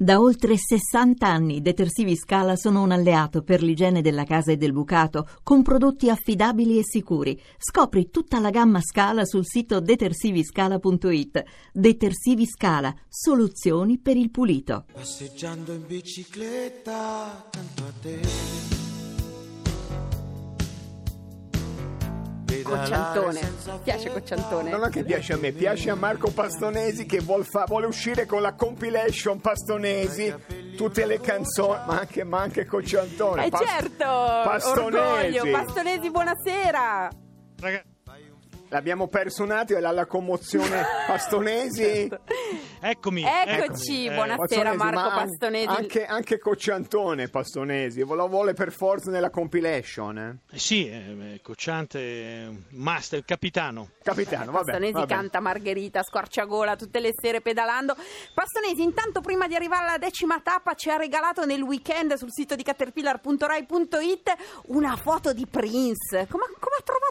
Da oltre 60 anni Detersivi Scala sono un alleato per l'igiene della casa e del bucato, con prodotti affidabili e sicuri. Scopri tutta la gamma Scala sul sito detersiviscala.it. Detersivi Scala, soluzioni per il pulito. Passeggiando in bicicletta, tanto a te. Cocciantone. Piace Cocciantone? Non è che piace a me, piace a Marco Pastonesi che vuol fa- vuole uscire con la compilation Pastonesi, tutte le canzoni, ma anche, ma anche Cocciantone. Eh Pas- certo! Pastonesi. Orgoglio! Pastonesi, buonasera! Raga- L'abbiamo perso un attimo, la, la commozione Pastonesi. Certo. eccomi. Eccoci, eccomi. buonasera. Pastonesi, Marco ma Pastonesi. Anche, anche Cocciantone Pastonesi, lo vuole per forza nella compilation. Eh? Eh, sì, eh, Cocciante, eh, master, capitano. Capitano, vabbè. Pastonesi vabbè. canta Margherita, squarciagola tutte le sere pedalando. Pastonesi, intanto prima di arrivare alla decima tappa ci ha regalato nel weekend sul sito di caterpillar.rai.it una foto di Prince. Come,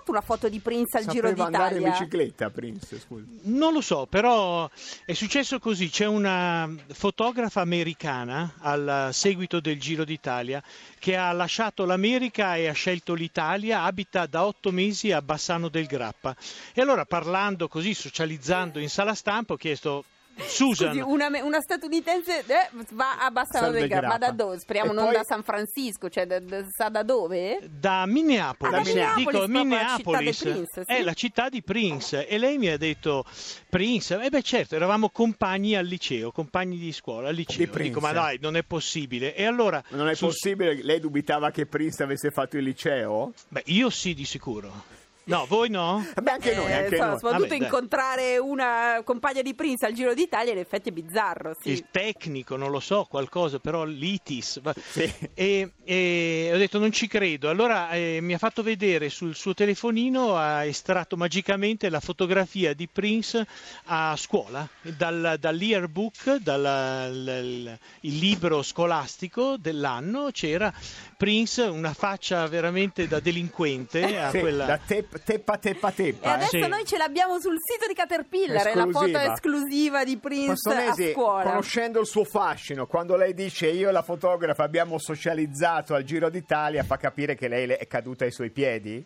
trovato una foto di Prince al Giro Sapeva andare in d'Italia? bicicletta, Prince, scusa. Non lo so, però è successo così. C'è una fotografa americana al seguito del Giro d'Italia che ha lasciato l'America e ha scelto l'Italia, abita da otto mesi a Bassano del Grappa. E allora parlando così, socializzando in sala stampa, ho chiesto Susan. Scusi, una, una statunitense eh, va a Bassano San del Grappa. Ma da dove? Speriamo E non poi- da San Francisco, cioè da- da- sa da dove? Da Minneapolis, Ah, da Minneapolis, dico la Minneapolis città di Prince, sì. è la città di Prince e lei mi ha detto Prince, e beh certo eravamo compagni al liceo, compagni di scuola al liceo, Di Prince. dico ma dai non è possibile e allora Ma Non è sul- possibile, lei dubitava che Prince avesse fatto il liceo? Beh, io sì di sicuro, no voi no? Beh, anche noi, Eh, anche insomma, noi. soprattutto Vabbè, dai. incontrare una compagna di Prince al Giro d'Italia in effetti è bizzarro, sì. Il tecnico, non lo so, qualcosa, però l'ITIS. va- Sì. E, e ho detto non ci credo. Allora eh, mi ha fatto vedere sul suo telefonino, ha estratto magicamente la fotografia di Prince a scuola, dal, dall'yearbook, dal il, il libro scolastico dell'anno, c'era Prince, una faccia veramente da delinquente. A Sì, quella... da tep- teppa teppa E teppa. eh. adesso Sì. noi ce l'abbiamo sul sito di Caterpillar, è la foto Esclusiva. di Prince a Pastonesi, scuola. conoscendo il suo fascino, quando lei dice io e la fotografa abbiamo socializzato al Giro d'Italia, fa capire che lei le- è caduta ai suoi piedi?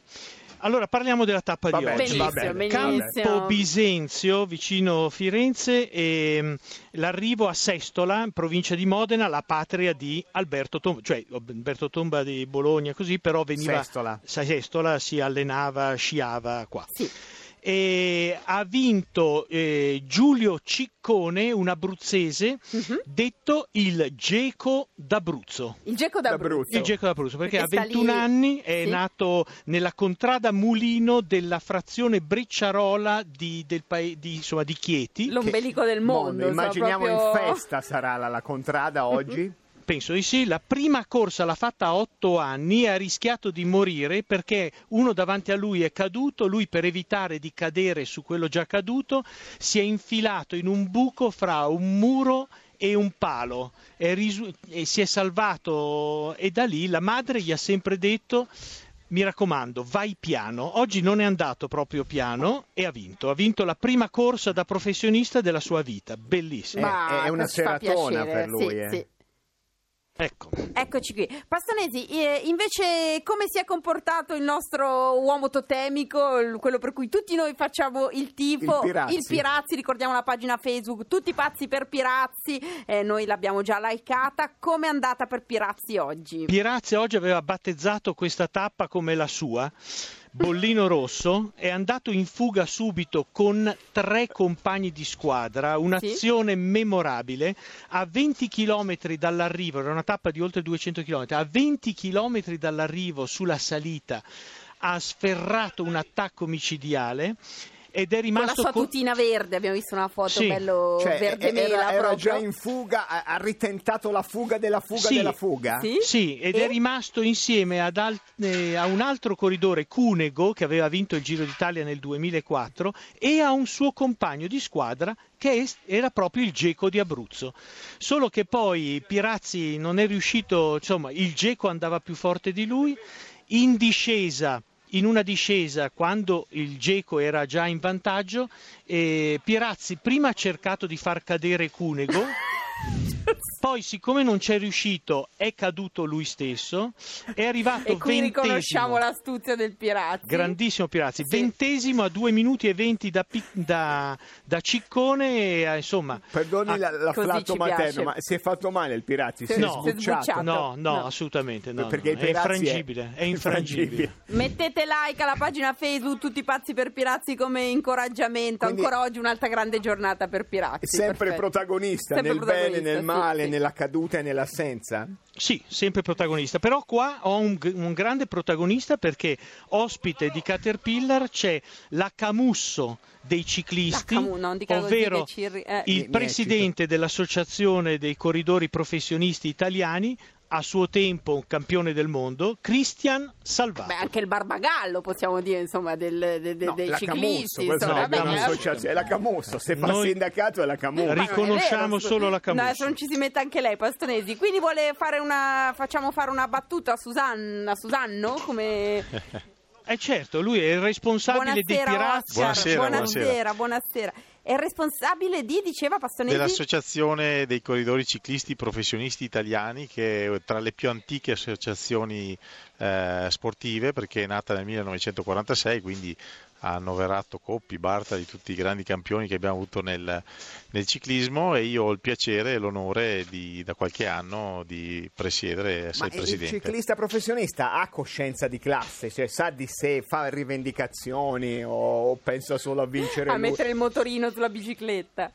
Allora parliamo della tappa Va di bene, oggi. bene. benissimo. Campo Bisenzio, vicino Firenze, e mh, l'arrivo a Sestola, in provincia di Modena, la patria di Alberto Tomba, cioè Alberto Tomba di Bologna, così, però veniva Sestola. Sestola si allenava, sciava qua. Sì. E ha vinto eh, Giulio Ciccone, un abruzzese, Mhm. detto il Geco d'Abruzzo. Il Geco d'Abruzzo. D'Abruzzo. Il Geco d'Abruzzo, perché, Perché ha 21 lì- anni, è sì. nato nella contrada Mulino della frazione Brecciarola di, del pae- di, insomma, di Chieti. L'ombelico del mondo. insomma, Immaginiamo proprio- in festa sarà la, la contrada oggi. Penso di sì, la prima corsa l'ha fatta a 8 anni e ha rischiato di morire perché uno davanti a lui è caduto, lui per evitare di cadere su quello già caduto si è infilato in un buco fra un muro e un palo è risu- e si è salvato e da lì la madre gli ha sempre detto mi raccomando, vai piano. Oggi non è andato proprio piano e ha vinto. Ha vinto la prima corsa da professionista della sua vita. Bellissimo. Ma È- è una seratona per lui, sì, eh. sì. Ecco. Eccoci qui. Pastonesi, eh, invece come si è comportato il nostro uomo totemico, il- quello per cui tutti noi facciamo il tifo, Il Pirazzi. Pirazzi, ricordiamo la pagina Facebook, tutti pazzi per Pirazzi, eh, noi l'abbiamo già likeata, come è andata per Pirazzi oggi? Pirazzi oggi aveva battezzato questa tappa come la sua. Bollino Rosso è andato in fuga subito con tre compagni di squadra, un'azione memorabile. A 20 km dall'arrivo, era una tappa di oltre 200 km, a 20 km dall'arrivo sulla salita ha sferrato un attacco micidiale ed è Con la rimasto sua co- tutina verde, abbiamo visto una foto Sì. bello Cioè, verde era, mela era proprio. già in fuga, ha, ritentato la fuga della fuga Sì. della fuga? Sì? Sì, ed E? è rimasto insieme ad al- eh, a un altro corridore, Cunego, che aveva vinto il Giro d'Italia nel 2004, e a un suo compagno di squadra che era proprio il Geco di Abruzzo. Solo che poi Pirazzi non è riuscito, insomma, il Geco andava più forte di lui, in discesa in una discesa quando il Geco era già in vantaggio, eh, Pirazzi prima ha cercato di far cadere Cunego Poi, siccome non c'è riuscito, è caduto lui stesso. È arrivato E qui ventesimo. riconosciamo l'astuzia del Pirazzi. Grandissimo Pirazzi, Sì. ventesimo a 2 minuti e 20 da, da- da Ciccone, e, eh, insomma, Perdoni la- così l'afflatto ci materno, piace. ma si è fatto male il Pirazzi? Si Si è- è No. è sbucciato? sbucciato. no, no, No. assolutamente no, Perché no, il è Pirazzi infrangibile, è infrangibile. Mettete like alla pagina Facebook Tutti pazzi per Pirazzi come incoraggiamento. Quindi- Ancora oggi un'altra grande giornata per Pirazzi. Sempre perfetto. protagonista Sempre nel protagonista, bene, nel male, sì. Nella caduta e nell'assenza? Sì, sempre protagonista, però qua ho un, un grande protagonista perché ospite di Caterpillar c'è la Camusso dei ciclisti, Camu- ovvero eh. il presidente dell'Associazione dei Corridori Professionisti Italiani, a suo tempo un campione del mondo, Cristian Salvato. Beh, anche il barbagallo possiamo dire, insomma, del- de- de- No, dei la ciclisti. Camusso, insomma, è la vabbè, Camusso, è la Camusso, se fa Noi- sindacato è la Camusso. Riconosciamo vero, solo la Camusso. No, adesso non ci si mette anche lei, Pastonesi. Quindi vuole fare una. Facciamo fare una battuta a Susanna, a Susanno? Come. Eh certo, lui è il responsabile dei Buonasera, pirati. Oscar. Buonasera, buonasera, buonasera. È il responsabile di, diceva Pastonesi? dell'Associazione dei corridori ciclisti professionisti italiani, che è tra le più antiche associazioni eh, sportive, perché è nata nel 1946, quindi ha annoverato Coppi, Bartali, tutti i grandi campioni che abbiamo avuto nel, nel ciclismo e io ho il piacere e l'onore di, da qualche anno di presiedere e Ma essere il presidente. ciclista professionista ha coscienza di classe, cioè sa di sé, fa rivendicazioni o pensa solo a vincere a lui? mettere il motorino sulla bicicletta.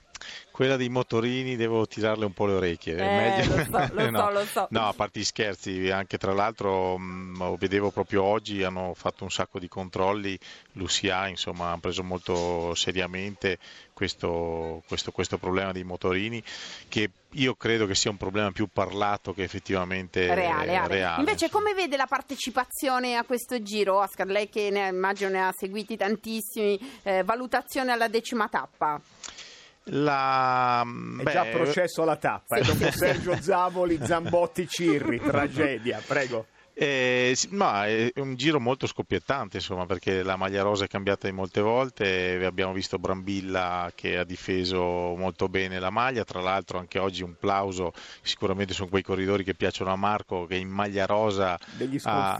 Quella dei motorini devo tirarle un po' le orecchie. Eh, lo so, lo no. so, lo so. No, a parte gli scherzi, anche tra l'altro mh, vedevo proprio oggi hanno fatto un sacco di controlli, l'UCA insomma ha preso molto seriamente questo, questo- questo problema dei motorini che io credo che sia un problema più parlato che effettivamente Reale, reale. reale. Invece, come vede la partecipazione a questo giro, Oscar? Lei che ne, immagino ne ha seguiti tantissimi, eh, valutazione alla decima tappa. La, È beh, già processo alla tappa, Sì. dopo Sergio Zavoli, Zambotti, Cirri, tragedia, prego. Eh, ma è un giro molto scoppiettante, insomma, perché la maglia rosa è cambiata di molte volte. Abbiamo visto Brambilla che ha difeso molto bene la maglia. Tra l'altro, anche oggi un plauso. Sicuramente sono quei corridori che piacciono a Marco, che in maglia rosa ha-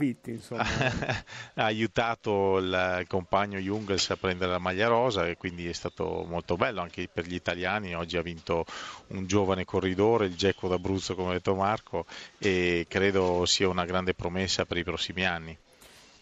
ha aiutato il, il compagno Jungels a prendere la maglia rosa e quindi è stato molto bello anche per gli italiani. Oggi ha vinto un giovane corridore, il Gecko d'Abruzzo, come ha detto Marco, e credo sia una grande promessa per i prossimi anni.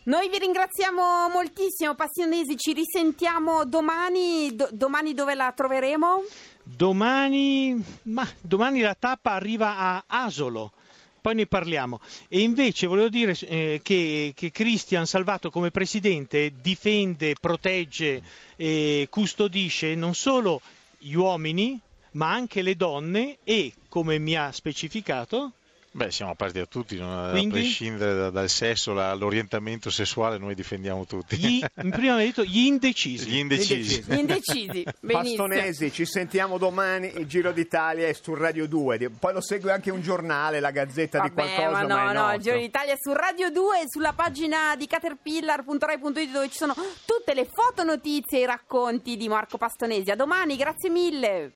Noi vi ringraziamo moltissimo, Passionesi. Ci risentiamo domani. Do- domani dove la troveremo? Domani, ma domani la tappa arriva a Asolo. Poi ne parliamo. E invece volevo dire eh, che, che Cristian Salvato come presidente difende, protegge e custodisce non solo gli uomini, ma anche le donne e, come mi ha specificato, Beh, siamo aperti a tutti, non- a Quindi? prescindere da- dal sesso, la- l'orientamento sessuale, noi difendiamo tutti. gli, prima avevo detto gli indecisi. Gli indecisi. Gli indecisi. Benissimo. Pastonesi, ci sentiamo domani, il Giro d'Italia è su Radio 2, poi lo segue anche un giornale, la Gazzetta di Vabbè, qualcosa, ma no, ma no, il. Giro d'Italia è su Radio 2 e sulla pagina di caterpillar.rai.it dove ci sono tutte le fotonotizie e i racconti di Marco Pastonesi. A domani, grazie mille.